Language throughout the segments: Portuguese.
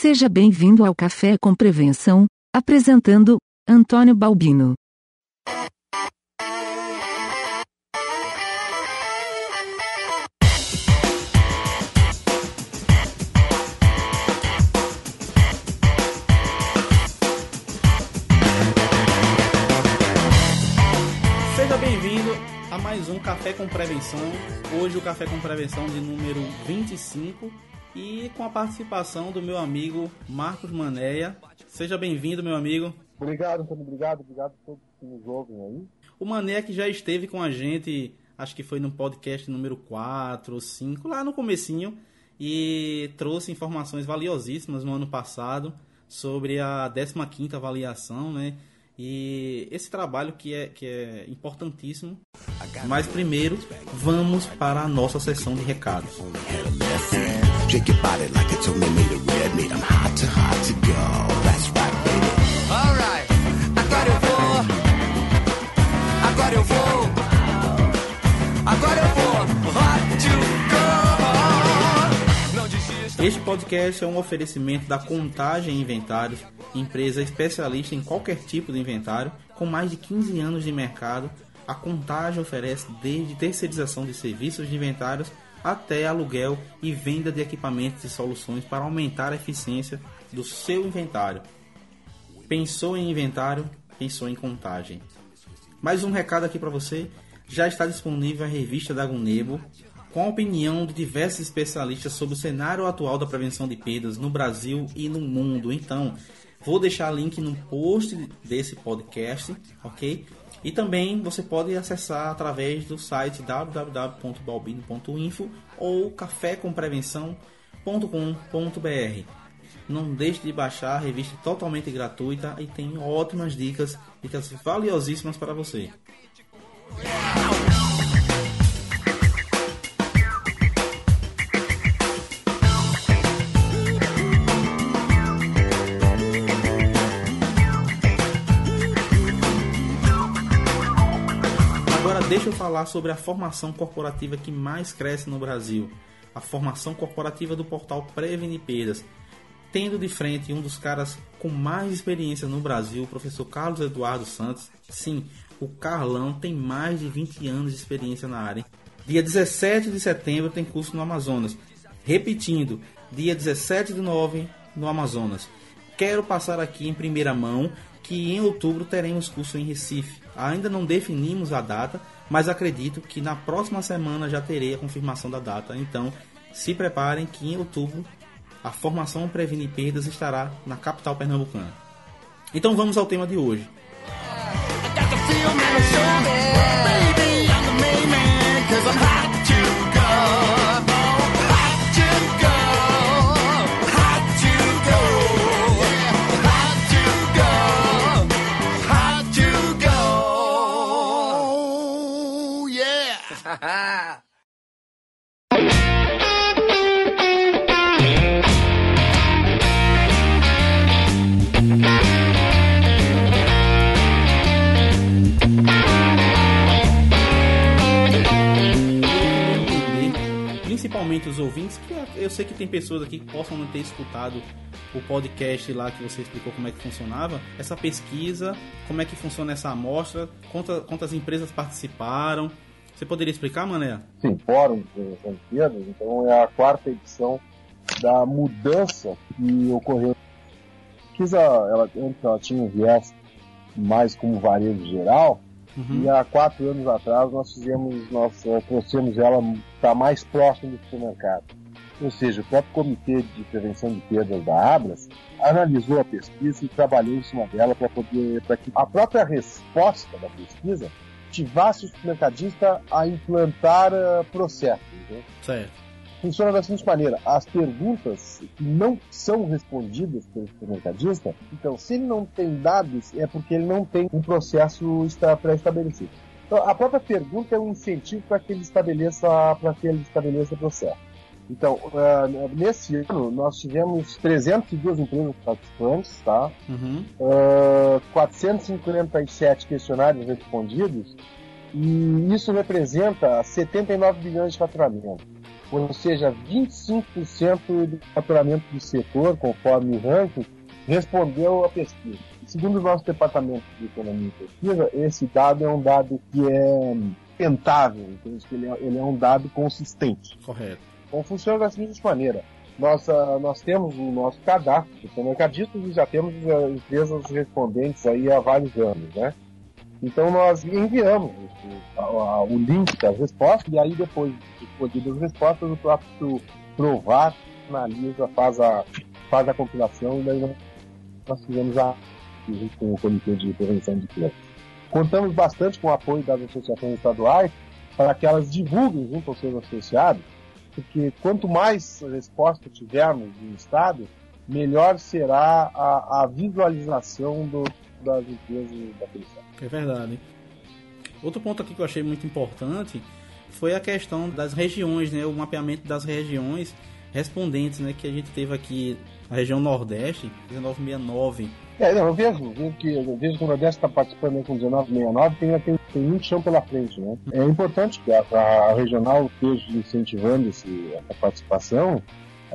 Seja bem-vindo ao Café com Prevenção, apresentando Antônio Balbino. Seja bem-vindo a mais um Café com Prevenção. Hoje o Café com Prevenção de número 25 e com a participação do meu amigo Marcos Manéia. Seja bem-vindo, meu amigo. Obrigado, Antônio. Obrigado, obrigado a todos que nos ouvem aí. O Mané que já esteve com a gente, acho que foi no podcast número 4 ou 5, lá no comecinho, e trouxe informações valiosíssimas no ano passado sobre a 15ª avaliação, né? E esse trabalho que é, que é importantíssimo. Mas primeiro, vamos para a nossa sessão de recados. Shake your body like it's only made of red meat. I'm hot to hot to go. That's right, baby. Alright, agora eu vou. Agora eu vou. Agora eu vou. Hot to go. Não desista. Este podcast é um oferecimento da Contagem Inventários, empresa especialista em qualquer tipo de inventário, com mais de 15 anos de mercado. A Contagem oferece desde terceirização de serviços de inventários até aluguel e venda de equipamentos e soluções para aumentar a eficiência do seu inventário. Pensou em inventário? Pensou em contagem. Mais um recado aqui para você. Já está disponível a revista da Gunebo, com a opinião de diversos especialistas sobre o cenário atual da prevenção de perdas no Brasil e no mundo. Então, vou deixar link no post desse podcast, ok? E também você pode acessar através do site www.balbino.info ou cafécomprevenção.com.br. Não deixe de baixar a revista totalmente gratuita e tem ótimas dicas, dicas valiosíssimas para você. Agora deixa eu falar sobre a formação corporativa que mais cresce no Brasil. A formação corporativa do portal Prevenir Perdas. Tendo de frente um dos caras com mais experiência no Brasil, o professor Carlos Eduardo Santos. Sim, o Carlão tem mais de 20 anos de experiência na área. Dia 17 de setembro tem curso no Amazonas. Repetindo, dia 17 de nove no Amazonas. Quero passar aqui em primeira mão que em outubro teremos curso em Recife. Ainda não definimos a data, mas acredito que na próxima semana já terei a confirmação da data. Então, se preparem que em outubro a formação Previne Perdas estará na capital pernambucana. Então vamos ao tema de hoje. I principalmente os ouvintes, que eu sei que tem pessoas aqui que possam não ter escutado o podcast lá que você explicou como é que funcionava, essa pesquisa, como é que funciona essa amostra, quantas, quantas empresas participaram. Você poderia explicar, Mané? Sim, Fórum de Perdas, então é a quarta edição da mudança que ocorreu. A pesquisa, ela, antes ela tinha um viés mais como varejo geral, Uhum. e há quatro anos atrás nós fizemos, nós eh, trouxemos ela para mais próximo do supermercado. Ou seja, o próprio Comitê de Prevenção de Perdas da Abras analisou a pesquisa e trabalhou em cima dela para poder, para que a própria resposta da pesquisa motivasse o supermercadista a implantar eh, processos. Né? Certo. Funciona da seguinte maneira: as perguntas que não são respondidas pelo supermercadista, então, se ele não tem dados, é porque ele não tem um processo esta- pré-estabelecido. Então, a própria pergunta é um incentivo para que ele estabeleça para que ele estabeleça o processo. Então, ah, nesse ano, nós tivemos 302 empresas participantes, tá? Uhum. Ah, 457 questionários respondidos, e isso representa 79 bilhões de faturamento. ou seja, 25% do faturamento do setor, conforme o ranking, respondeu à pesquisa. Segundo o nosso departamento de economia e pesquisa, esse dado é um dado que é tentável, entende? Que ele é, ele é um dado consistente. Correto. Então funciona da seguinte maneira. Nós, ah, nós temos o nosso cadastro de supermercadistas e já temos ah, empresas respondentes aí há vários anos, né? Então nós enviamos o, a- o link das respostas e aí depois de escolhidas as respostas o próprio provar analisa, faz a, faz a compilação e daí nós fizemos a com o Comitê de Prevenção de Crianças. Contamos bastante com o apoio das associações estaduais para que elas divulguem junto aos seus associados porque quanto mais resposta tivermos no Estado, melhor será a, a visualização do, das empresas daquele Estado. É verdade. Outro ponto aqui que eu achei muito importante foi a questão das regiões, né? O mapeamento das regiões respondentes, né? Que a gente teve aqui a região Nordeste, 1969. É, não, eu vejo, vejo que, eu vejo que o Nordeste está participando com 1969, tem, tem, tem muito chão pela frente, né? É importante que a, a regional esteja incentivando esse, essa participação.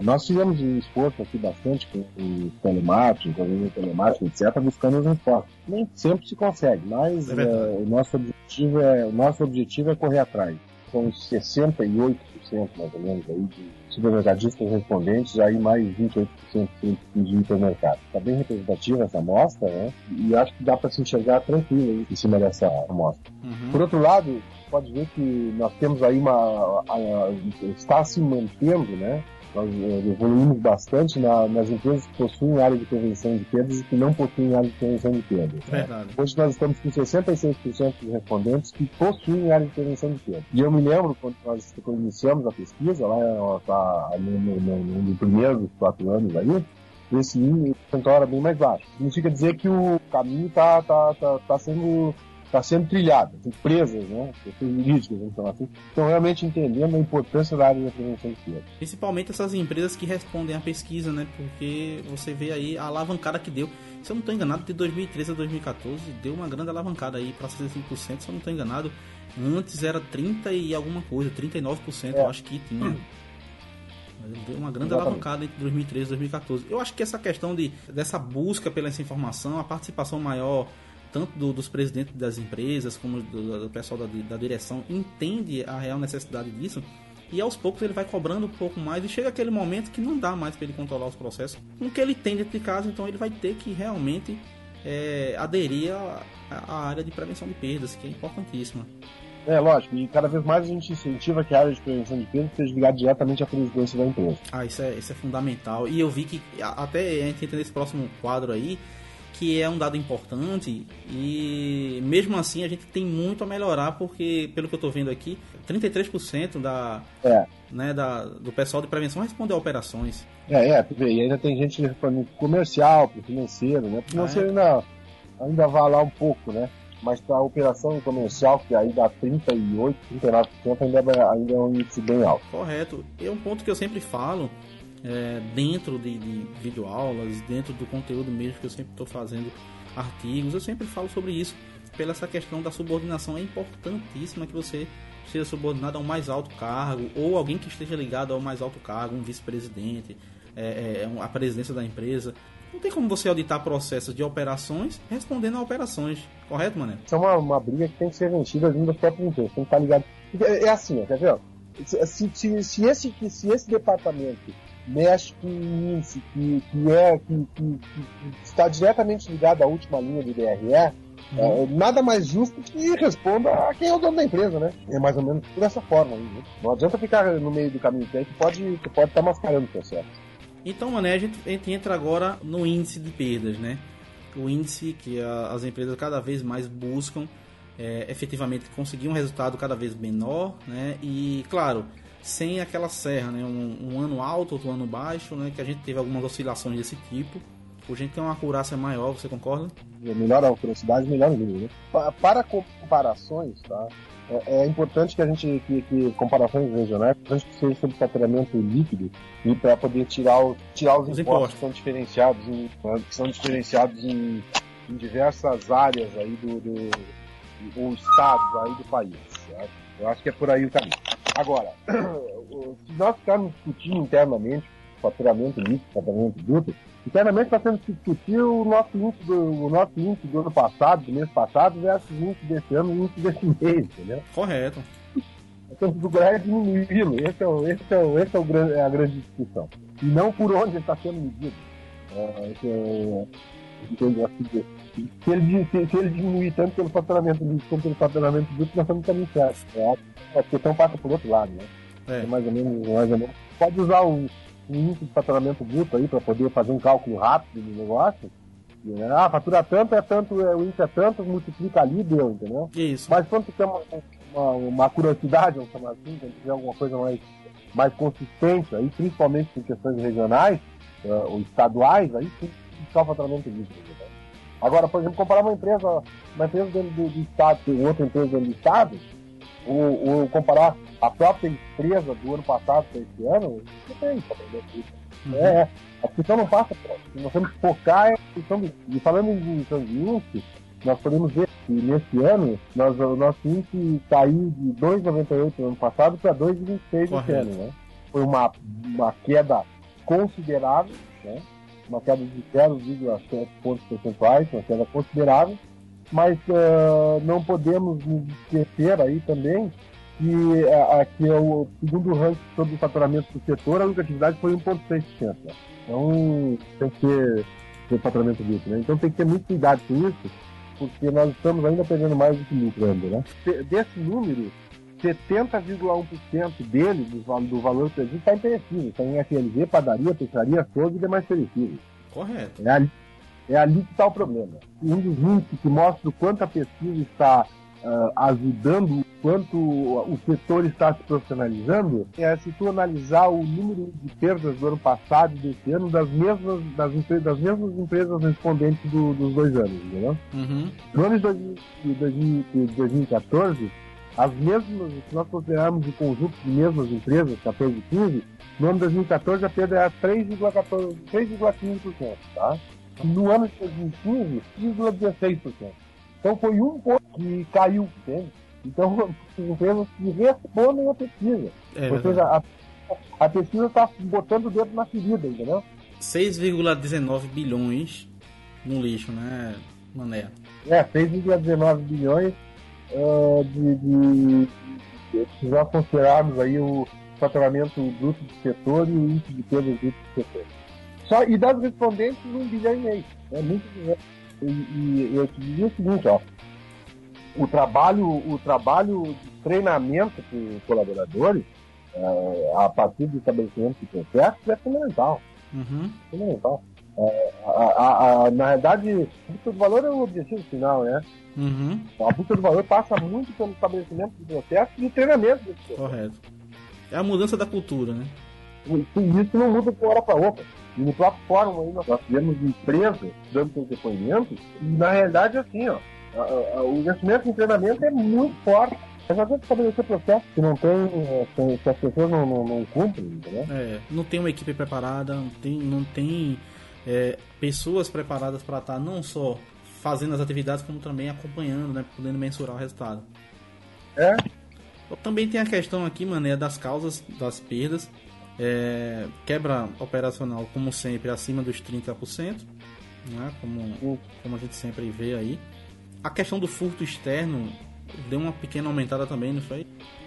Nós fizemos um esforço aqui bastante com o telemarketing, com o telemarketing, etc., buscando as respostas. Nem sempre se consegue, mas É eh, o, nosso objetivo é, o nosso objetivo é correr atrás. São 68% mais ou menos aí de supermercadistas respondentes, aí mais 28% de hipermercado. Está bem representativa essa amostra, né? E acho que dá para se enxergar tranquilo em cima dessa amostra. Uhum. Por outro lado, pode ver que nós temos aí uma. a- a- está se mantendo, né? Nós eh, evoluímos bastante na- nas empresas que possuem área de prevenção de perdas e que não possuem área de prevenção de perdas. Verdade. Hoje nós estamos com 66% dos respondentes que possuem área de prevenção de perda. E eu me lembro quando nós quando iniciamos a pesquisa, lá tá, no, no, no, no primeiro dos quatro anos aí, esse índice percentual era bem mais baixo. Significa dizer que o caminho está tá, tá, tá sendo está sendo trilhado, empresas, né, jurídicas, vamos falar assim, estão realmente entendendo a importância da área de prevenção de perda. Principalmente essas empresas que respondem à pesquisa, né? Porque você vê aí a alavancada que deu. Se eu não estou enganado, de 2013 a 2014 deu uma grande alavancada aí para 65%, se eu não estou enganado. Antes era 30 e alguma coisa, 39% eu É. acho que tinha. Deu uma grande Exatamente. alavancada entre 2013 e 2014. Eu acho que essa questão de, dessa busca pela essa informação, a participação maior tanto do- dos presidentes das empresas como do, do pessoal da, da direção entende a real necessidade disso e aos poucos ele vai cobrando um pouco mais e chega aquele momento que não dá mais para ele controlar os processos com o que ele tem dentro de casa, então ele vai ter que realmente é, aderir à área de prevenção de perdas, que é importantíssima. É, lógico, e cada vez mais a gente incentiva que a área de prevenção de perda seja ligada diretamente à presidência da empresa. Ah, isso é, isso é fundamental. E eu vi que até a gente entra nesse próximo quadro aí, que é um dado importante e mesmo assim a gente tem muito a melhorar porque, pelo que eu tô vendo aqui, 33% da, É. né, da, do pessoal de prevenção respondeu a operações. É, é, e ainda tem gente respondendo pro comercial, pro financeiro, né? Financeiro ainda, ainda vai lá um pouco, né? Mas pra operação comercial, que aí dá 38, 39%, ainda, é- ainda é um índice bem alto. Correto. É um ponto que eu sempre falo é, dentro de, de videoaulas, dentro do conteúdo mesmo que eu sempre estou fazendo artigos, eu sempre falo sobre isso. Pela essa questão da subordinação, é importantíssima que você seja subordinado a um mais alto cargo ou alguém que esteja ligado ao mais alto cargo, um vice-presidente, é, é, um- a presidência da empresa. Não tem como você auditar processos de operações respondendo a operações, correto, Mané? Isso é uma, uma briga que tem que ser vencida dentro das próprias empresas, tem que estar ligado. É, é assim, quer ver? Se, se, se, esse, se esse departamento mexe com índice que, que, é, que, que- que está diretamente ligado à última linha do DRE, é, nada mais justo que responda a quem é o dono da empresa, né? É mais ou menos por essa forma aí, né? Não adianta ficar no meio do caminho, que aí pode tu pode estar mascarando o processo. Então, Mané, a gente, a gente entra agora no índice de perdas, né? O índice que a- as empresas cada vez mais buscam é, efetivamente conseguir um resultado cada vez menor, né? E, claro, sem aquela serra, né? Um, um ano alto, outro ano baixo, né? Que a gente teve algumas oscilações desse tipo. Hoje a gente tem uma acurácia maior, você concorda? melhor a velocidade, melhor o nível. Né? Pa- Para comparações, tá? É, é importante que a gente que, que comparações regionais, é importante que seja sobre faturamento líquido e para poder tirar, o, tirar os, Os impostos, impostos. que são diferenciados em, que são diferenciados em, em diversas áreas aí do, do ou estados aí do país. certo? Eu acho que é por aí o caminho. Agora, se nós ficarmos discutindo internamente faturamento líquido, faturamento bruto, internamente temos que discutir o nosso índice do, o nosso índice do ano passado, do mês passado, versus o índice desse ano e o índice desse mês, entendeu? Correto. Nós temos que procurar diminuí-lo. Esse é, o, esse é, o, esse é, o grande, é a grande discussão. E não por onde está sendo medido. É, esse é, entendeu? Assim, se, ele, se, se ele diminuir tanto pelo faturamento líquido como pelo faturamento bruto, nós estamos caminho certo. É, a questão passa por outro lado, né? É. É mais ou menos, mais ou menos. Pode usar o, o índice de faturamento bruto aí para poder fazer um cálculo rápido do negócio. Né, ah, fatura tanto, é tanto, é, o índice é tanto, multiplica ali, deu, entendeu? Isso. Mas quando tem uma, uma, uma curiosidade, vamos chamar assim, quando tiver alguma coisa mais, mais consistente, aí, principalmente em questões regionais eh, ou estaduais, aí sim, só o faturamento líquido. Agora, por exemplo, comparar uma empresa, uma empresa dentro do, do Estado com outra empresa dentro do Estado, ou, ou comparar a própria empresa do ano passado com esse ano, não tem faturamento líquido. É, a discussão não passa por aí. Nós temos que focar questão de. E falando em questão índice, nós podemos ver que nesse ano nós, o nosso índice caiu de 2,98 no ano passado para 2,26 esse Correto. ano. Né? Foi uma, uma queda considerável, né? Uma queda de 0,7 pontos percentuais, uma queda considerável, mas ah, não podemos esquecer aí também que, ah, ah, que é o segundo ranking sobre o faturamento do setor, a lucratividade foi 1,6%. Né? Então tem que ter, faturamento líquido. Né? Então tem que ter muito cuidado com isso, porque nós estamos ainda perdendo mais do que lucro ainda. Né? De- Desse número, 70,1% dele, do, do valor perdido, está em perecível. Está em FLV, padaria, peixaria, açougue e demais perecíveis. Correto. É ali, é ali que está o problema. Um dos índices que mostra o quanto a pesquisa está ah, ajudando, o quanto o setor está se profissionalizando, é se tu analisar o número de perdas do ano passado e desse ano das mesmas, das, das mesmas empresas respondentes do- dos dois anos, entendeu? Uhum. No ano de 2000 de 2000 de 2014, as mesmas, se nós considerarmos o conjunto de mesmas empresas, 14 e 15, no ano de 2014 a perda era 3,14 3,15%, tá? No ano de 2015, 3,16%. Então foi um ponto que caiu, entende? Então, empresas que respondem à pesquisa. É Ou seja, a, a pesquisa está botando o dedo na ferida, entendeu? 6,19 bilhões no lixo, né, Mané? É, 6,19 bilhões ah, de, de, de- nós considerarmos aí o faturamento bruto do setor e o índice de perdas bruto do setor. Só, e das respondentes, um bilhão e meio. É muito dinheiro. E, e eu te diria o seguinte, ó. O trabalho, o trabalho de treinamento para os colaboradores, ah, a partir do estabelecimento de processos, é fundamental Uhum. fundamental. É, a, a- a- na verdade, a busca do valor é o objetivo final, né? Uhum. A busca do valor passa muito pelo estabelecimento de processo e treinamento desse processo. Correto. É a mudança da cultura, né? E isso não muda de uma hora para outra. E no próprio fórum aí nós, tivemos empresas dando seus depoimentos, e na realidade assim, ó, o investimento em treinamento é muito forte. Mas às vezes estabelecer processo que não tem, eh, que, as pessoas não, não, não cumprem, entendeu? É, não tem uma equipe preparada, não tem, não tem é, pessoas preparadas para estar não só fazendo as atividades, como também acompanhando, né? Podendo mensurar o resultado. É, Também tem a questão aqui, mané, das causas das perdas. É, quebra operacional, como sempre, acima dos 30%, né? como, como a gente sempre vê aí. A questão do furto externo deu uma pequena aumentada também, não foi?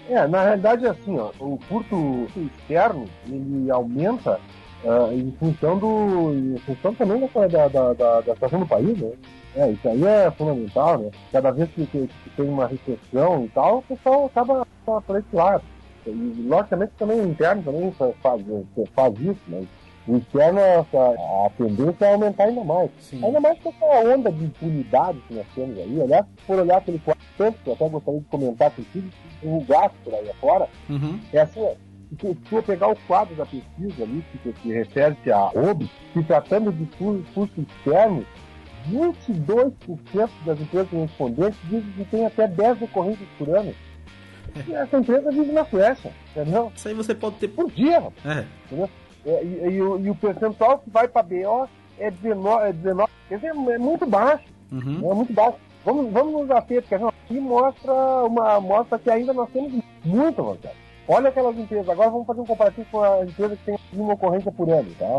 É, na realidade é assim, ó, o furto externo ele aumenta ah, em função do. em função também da, da, da, da, da situação do país, né? É, isso aí é fundamental, né? Cada vez que, que- que tem uma recessão e tal, o pessoal acaba por esse lado. E logicamente também o interno também fa- faz, faz isso, mas o externo a, a tendência é aumentar ainda mais. Sim. Ainda mais com essa onda de impunidade que nós temos aí. Aliás, se for olhar aquele quadro, tanto que eu até gostaria de comentar contigo, que divulgasse por aí afora, Uhum. é assim, se eu pegar o quadro da pesquisa ali, que, que refere-se à OB, se tratando de cu- custo externo, 22% das empresas respondentes dizem que tem até 10 ocorrências por ano. E essa empresa vive na Suécia, entendeu? Isso aí você pode ter. Por dia. É, Entendeu? É, E, e o- e o percentual que vai para BO é 19, é 19, quer dizer, é muito baixo, uhum. é muito baixo. Vamos, vamos nos ater, porque aqui mostra, uma, mostra que ainda nós temos muita vantagem. Olha aquelas empresas, agora vamos fazer um comparativo com a empresa que tem uma ocorrência por ano, tá?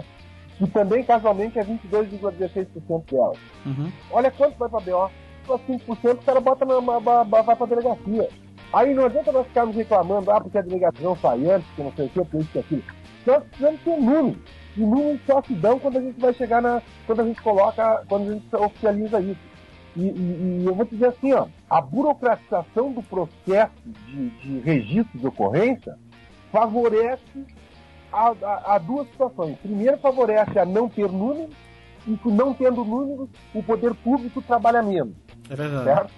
E também, casualmente, é 22,16% delas. Uhum. Olha quanto vai pra BO. Só 5% o cara bota na, na, na- vai pra delegacia. Aí não adianta nós ficarmos reclamando, ah, porque a delegacia não sai antes, que não sei o que, porque isso e aquilo. Nós precisamos ter números. E números só se dão quando a gente vai chegar na. quando a gente coloca, quando a gente oficializa isso. E, e- e eu vou dizer assim, ó, a burocratização do processo de, de registro de ocorrência favorece a, a- a duas situações. Primeiro, favorece a não ter números, e que não tendo números, o poder público trabalha menos, É verdade. certo?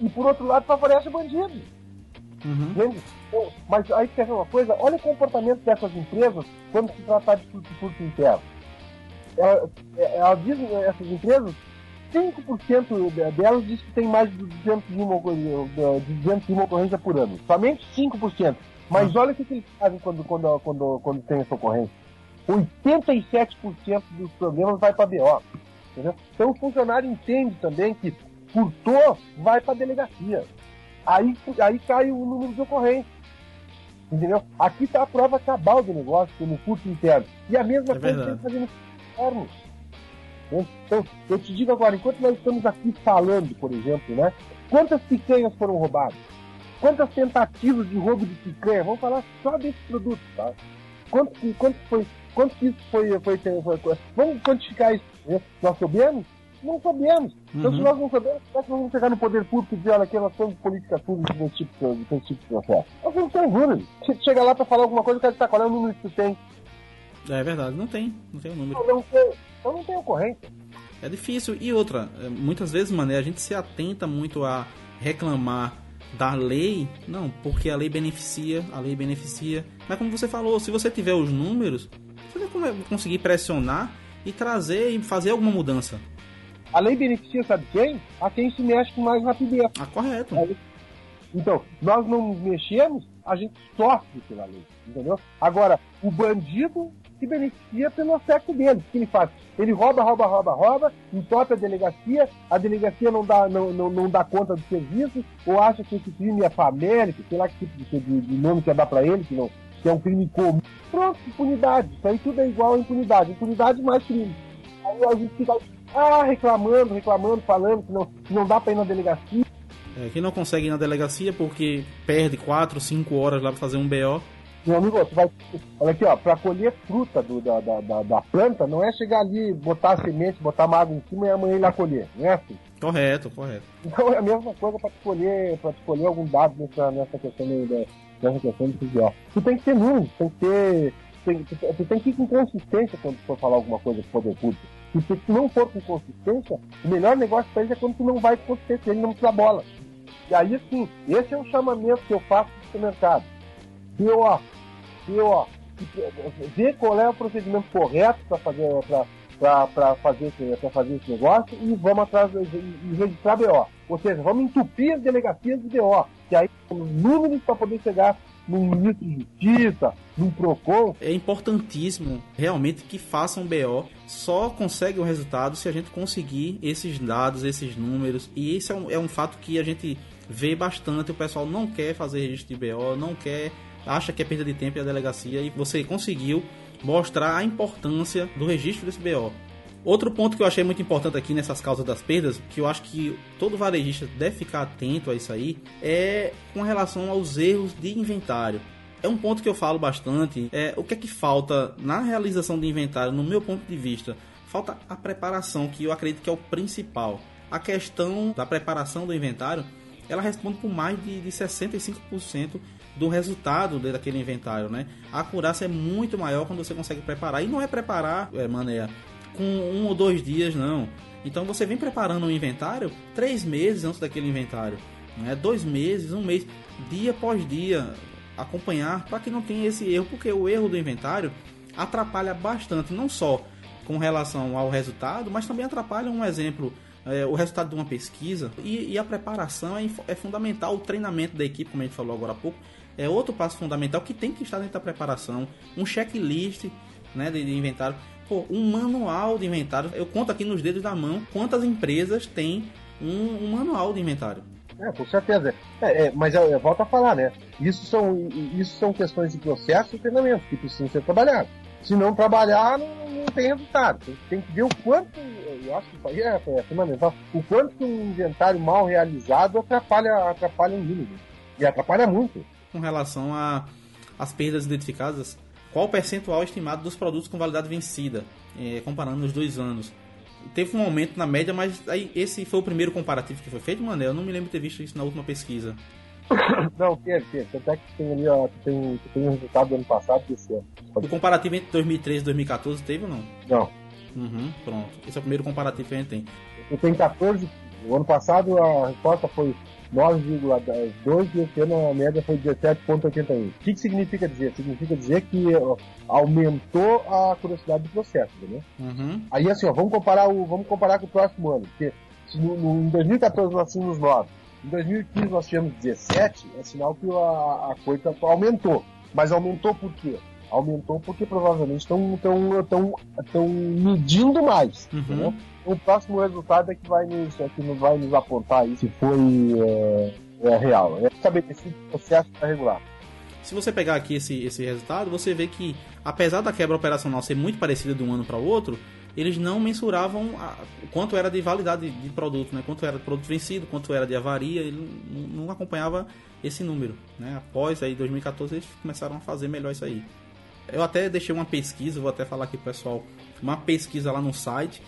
E por outro lado, favorece o bandido. Uhum. Entende? Então, Mas aí quer ver uma coisa? Olha o comportamento dessas empresas quando se tratar de furto, furto interno. Ela- é- Elas dizem, essas empresas, 5% de- delas diz que tem mais de 201 ocorrência, de 201 ocorrência por ano. Somente 5%. Mas olha o que, eles fazem quando, quando, quando, quando tem essa ocorrência. 87% dos problemas vai para BO. Entendeu? Então o funcionário entende também que furtou, vai para delegacia aí, aí cai o número de ocorrências. Entendeu? Aqui está a prova cabal do negócio, no furto interno. E a mesma É coisa verdade. que fazer no externo. Né? Então, eu te digo agora, enquanto nós estamos aqui falando, por exemplo, né? Quantas picanhas foram roubadas? Quantas tentativas de roubo de picanha? Vamos falar só desse produto, tá? Quanto, quanto foi, quanto que isso foi, foi, foi, foi- Vamos quantificar isso. né? Nós soubemos? Não sabemos. Então, se Uhum. nós não sabemos, como é que nós vamos chegar no poder público e dizer, olha, aqui nós temos política pública desse tipo, de- desse tipo de processo? Nós não temos números. Se tu chega lá para falar alguma coisa, o cara está qual é o número que tu tem? É verdade, não tem, não tem o número. Não, não tem. Então não tem ocorrência. É difícil. E outra, é, muitas vezes, mano, a gente se atenta muito a reclamar da lei, não, porque a lei beneficia, a lei beneficia. Mas como você falou, se você tiver os números, você vai conseguir pressionar e trazer e fazer alguma mudança. A lei beneficia, sabe quem? A quem se mexe com mais rapidez. Ah, correto. Então, nós não nos mexemos, a gente sofre pela lei, entendeu? Agora, o bandido se beneficia pelo aspecto dele. O que ele faz? Ele rouba, rouba, rouba, rouba, entope a delegacia, a delegacia não dá, não, não, não dá conta do serviço, ou acha que esse crime é famélico, sei lá que tipo de, de, de nome que ia dar pra ele, que, não, que é um crime comum. Pronto, impunidade. Isso aí tudo é igual a impunidade. Impunidade mais crime. Aí a gente fica ah, reclamando, reclamando, falando que não, que não dá pra ir na delegacia. É, quem não consegue ir na delegacia porque perde 4, 5 horas lá pra fazer um BO. Meu amigo, tu vai. Olha aqui, ó, pra colher fruta do, da, da, da, planta, não é chegar ali, botar a semente, botar uma água em cima e amanhã ir lá colher. Não é assim. Correto, correto. Então é a mesma coisa pra te colher, pra te colher algum dado nessa, nessa questão da, nessa questão do CGO. Tu tem que ter números, tem que ter. Tem, tu, tem que ir com consistência quando tu for falar alguma coisa pro poder público. E se tu não for com consistência, o melhor negócio pra eles é quando tu não vai com consistência, ele não dá bola. E aí, assim, esse é o chamamento que eu faço pro supermercado. BO, BO, ver qual é o procedimento correto para fazer, pra fazer, pra fazer esse negócio e vamos atrás e registrar BO. Ou seja, vamos entupir as delegacias de BO, que aí temos números para poder chegar num ministro de justiça, num PROCON, É importantíssimo realmente que façam BO. Só consegue o resultado se a gente conseguir esses dados, esses números. E esse é um, é um fato que a gente vê bastante. O pessoal não quer fazer registro de BO, não quer, acha que é perda de tempo e a delegacia. E você conseguiu mostrar a importância do registro desse BO. Outro ponto que eu achei muito importante aqui nessas causas das perdas, que eu acho que todo varejista deve ficar atento a isso aí, é com relação aos erros de inventário. É um ponto que eu falo bastante. É o que é que falta na realização de inventário, no meu ponto de vista? Falta a preparação, que eu acredito que é o principal. A questão da preparação do inventário, ela responde por mais de, de 65% do resultado daquele inventário, né? A acurácia é muito maior quando você consegue preparar. E não é preparar, é, mané, com um ou dois dias, não. Então você vem preparando um inventário três meses antes daquele inventário. Né? Dois meses, um mês, dia após dia, acompanhar para que não tenha esse erro, porque o erro do inventário atrapalha bastante, não só com relação ao resultado, mas também atrapalha um exemplo. é, o resultado de uma pesquisa e, e a preparação é, é fundamental. O treinamento da equipe, como a gente falou agora há pouco, é outro passo fundamental que tem que estar dentro da preparação. Um checklist né, de, de inventário. Pô, um manual de inventário. Eu conto aqui nos dedos da mão quantas empresas têm um, um manual de inventário. É, com certeza. É, é, mas eu, eu volto a falar, né? Isso são, isso são questões de processo e treinamento que precisam ser trabalhados. Se não trabalhar, não, não tem resultado. Tem, tem que ver o quanto, eu acho que isso aí é, é fundamental, o quanto um inventário mal realizado atrapalha, atrapalha um mínimo. E atrapalha muito. Com relação a as perdas identificadas, qual o percentual estimado dos produtos com validade vencida, eh, comparando os dois anos? Teve um aumento na média, mas aí esse foi o primeiro comparativo que foi feito, mano. Eu não me lembro de ter visto isso na última pesquisa. Não, teve, teve. Tanto é que tem ali, ó, tem, tem um resultado do ano passado desse ano. O comparativo entre 2013 e 2014 teve ou não? Não. Uhum, pronto. Esse é o primeiro comparativo que a gente tem. Tu tem 14. O ano passado a resposta foi 9,2 e esse ano a média foi 17,81. O que, que significa dizer? Significa dizer que ó, aumentou a curiosidade do processo, entendeu? Uhum. Aí assim, ó, vamos comparar o, vamos comparar com o próximo ano, porque se no, no- em 2014 nós tínhamos 9, em 2015 nós tínhamos 17, é sinal que a, a coisa aumentou. Mas aumentou por quê? Aumentou porque provavelmente estão tão, tão, tão medindo mais. Uhum. O próximo resultado é que vai nos, é que vai nos apontar aí se foi é, é real. É estabelecido o processo para regular. Se você pegar aqui esse, esse resultado, você vê que, apesar da quebra operacional ser muito parecida de um ano para o outro, eles não mensuravam a- o quanto era de validade de produto, né? quanto era de produto vencido, quanto era de avaria, ele não, não acompanhava esse número. Né? Após aí 2014 eles começaram a fazer melhor isso aí. Eu até deixei uma pesquisa, vou até falar aqui pessoal, uma pesquisa lá no site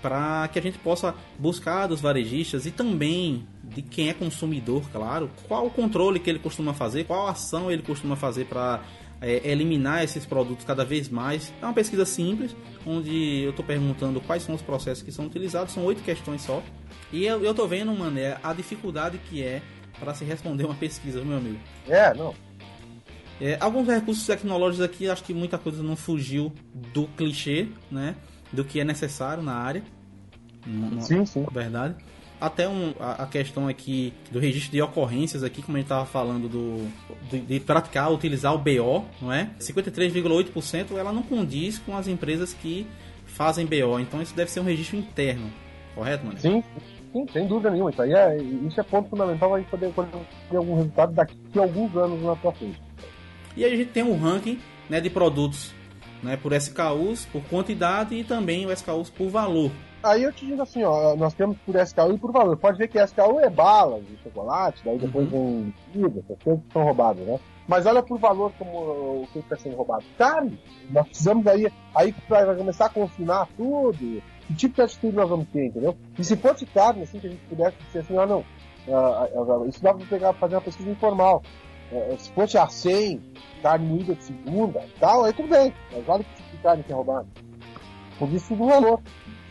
para que a gente possa buscar dos varejistas e também de quem é consumidor, claro, qual o controle que ele costuma fazer, qual ação ele costuma fazer para eliminar esses produtos cada vez mais. É uma pesquisa simples, onde eu estou perguntando quais são os processos que são utilizados, são oito questões só. E eu, eu tô vendo, mano, é a dificuldade que é para se responder uma pesquisa, meu amigo. É, não. É, alguns recursos tecnológicos aqui, acho que muita coisa não fugiu do clichê, né? Do que é necessário na área. Sim, sim. verdade. Até um, a, a questão aqui do registro de ocorrências aqui, como a gente estava falando do de, de praticar, utilizar o BO, não é? 53,8% ela não condiz com as empresas que fazem BO. Então isso deve ser um registro interno, correto, mano? Sim, sim, sem dúvida nenhuma. Isso aí é, isso é ponto fundamental para a gente poder ter algum resultado daqui a alguns anos na sua frente. E aí a gente tem o ranking né, de produtos né, por SKUs, por quantidade e também o SKUs por valor. Aí eu te digo assim, ó, nós temos por SKU e por valor. Pode ver que SKU é balas de chocolate, daí depois vem comida, essas coisas que são roubadas, né? Mas olha por valor como o que está sendo roubado. Carne, nós precisamos aí, aí vai começar a confinar tudo. Que tipo de atitude nós vamos ter, entendeu? E se fosse carne, assim, que a gente pudesse dizer assim, ah não, ah, ah, isso dá para pegar, fazer uma pesquisa informal. Eh, se fosse a 100, carne moída de segunda e tal, aí tudo bem. Mas olha que tipo de carne que é roubada. Por isso do valor.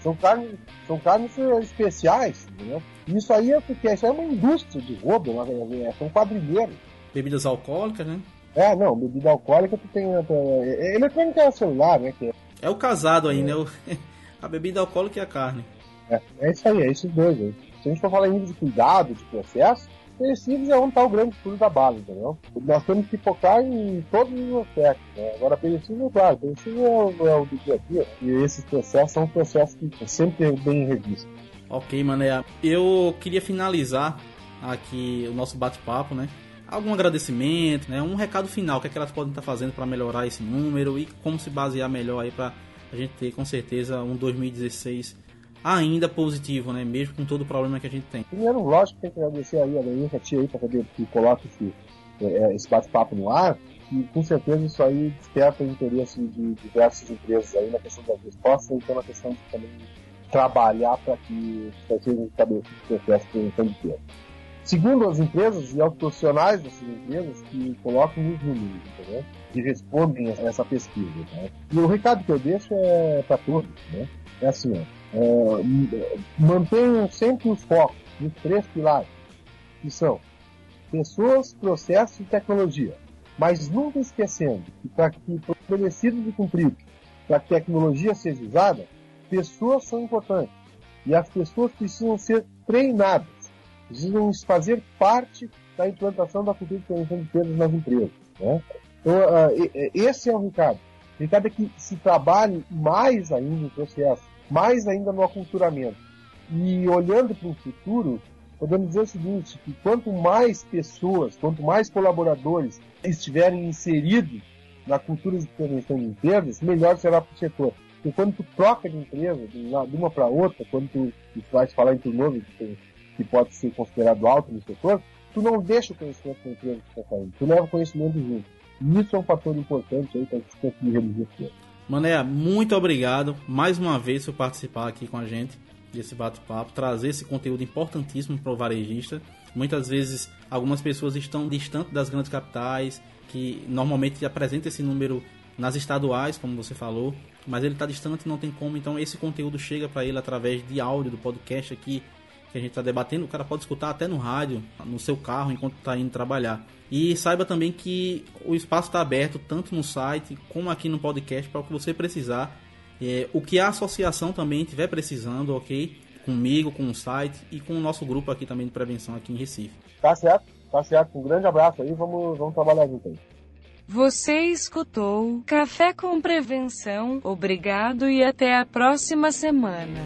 São carnes, são carnes especiais, entendeu? Isso aí é porque isso é uma indústria de roubo, é- são quadrilheiros. Bebidas alcoólicas, né? É, não, bebida alcoólica tu tem. eh, eh, Eletrônica é celular, né? Que É o casado aí, né? O- a bebida alcoólica e a carne. é, é isso aí, é esses dois aí. Se a gente for falar em nível de cuidado, de processo, perecíveis é onde está o grande pulo da bala, entendeu? Nós temos que focar em todos os aspectos. Né? Agora, perecível, claro, perecível é é o do dia a dia. E esses processos são processos que sempre bem revistos. Ok, mané. Eu queria finalizar aqui o nosso bate-papo, né? Algum agradecimento, né? Um recado final, o que, é que elas podem estar fazendo para melhorar esse número e como se basear melhor aí para a gente ter com certeza um 2016 ainda positivo, né? Mesmo com todo o problema que a gente tem. Primeiro, lógico, tem que agradecer aí a tia aí, para poder que coloque esse, eh, esse bate-papo no ar. E com certeza isso aí desperta o interesse de diversas empresas aí na questão das respostas, então na questão de também trabalhar para que sejam estabelecidos prevenção de perda. Segundo as empresas e aos profissionais dessas empresas que colocam os números, entendeu? Que respondem a essa pesquisa. Né? E o recado que eu deixo é para todos, né? É assim, ó, é, mantenham sempre os focos nos três pilares, que são pessoas, processos e tecnologia. Mas nunca esquecendo que para que estabelecido de cumprir, para que a tecnologia seja usada, pessoas são importantes. E as pessoas precisam ser treinadas, precisam fazer parte da implantação da cultura de prevenção de perdas nas empresas. Né? Então, e- e- esse é o recado. O recado é que se trabalhe mais ainda no processo, mais ainda no aculturamento. E olhando para o futuro, podemos dizer o seguinte, que quanto mais pessoas, quanto mais colaboradores estiverem inseridos na cultura de prevenção de empresas, melhor será para o setor. Porque quando tu troca de empresa, de uma, para outra, quando tu, tu vai falar em turnover, que, que pode ser considerado alto no setor, tu não deixa o conhecimento da empresa que está saindo, tu leva o conhecimento junto. E isso é um fator importante aí para gente conseguir reduzir o. Mané, muito obrigado mais uma vez por participar aqui com a gente desse bate-papo, trazer esse conteúdo importantíssimo para o varejista. Muitas vezes algumas pessoas estão distantes das grandes capitais, que normalmente apresenta esse número nas estaduais, como você falou, mas ele está distante, não tem como. Então esse conteúdo chega para ele através de áudio do podcast aqui que a gente está debatendo. O cara pode escutar até no rádio, no seu carro enquanto está indo trabalhar. E saiba também que o espaço está aberto tanto no site como aqui no podcast para o que você precisar. É, o que a associação também estiver precisando, ok? Comigo, com o site e com o nosso grupo aqui também de prevenção aqui em Recife. Tá certo? Tá certo. Um grande abraço aí, vamos, vamos trabalhar junto aí. Você escutou Café com Prevenção. Obrigado e até a próxima semana.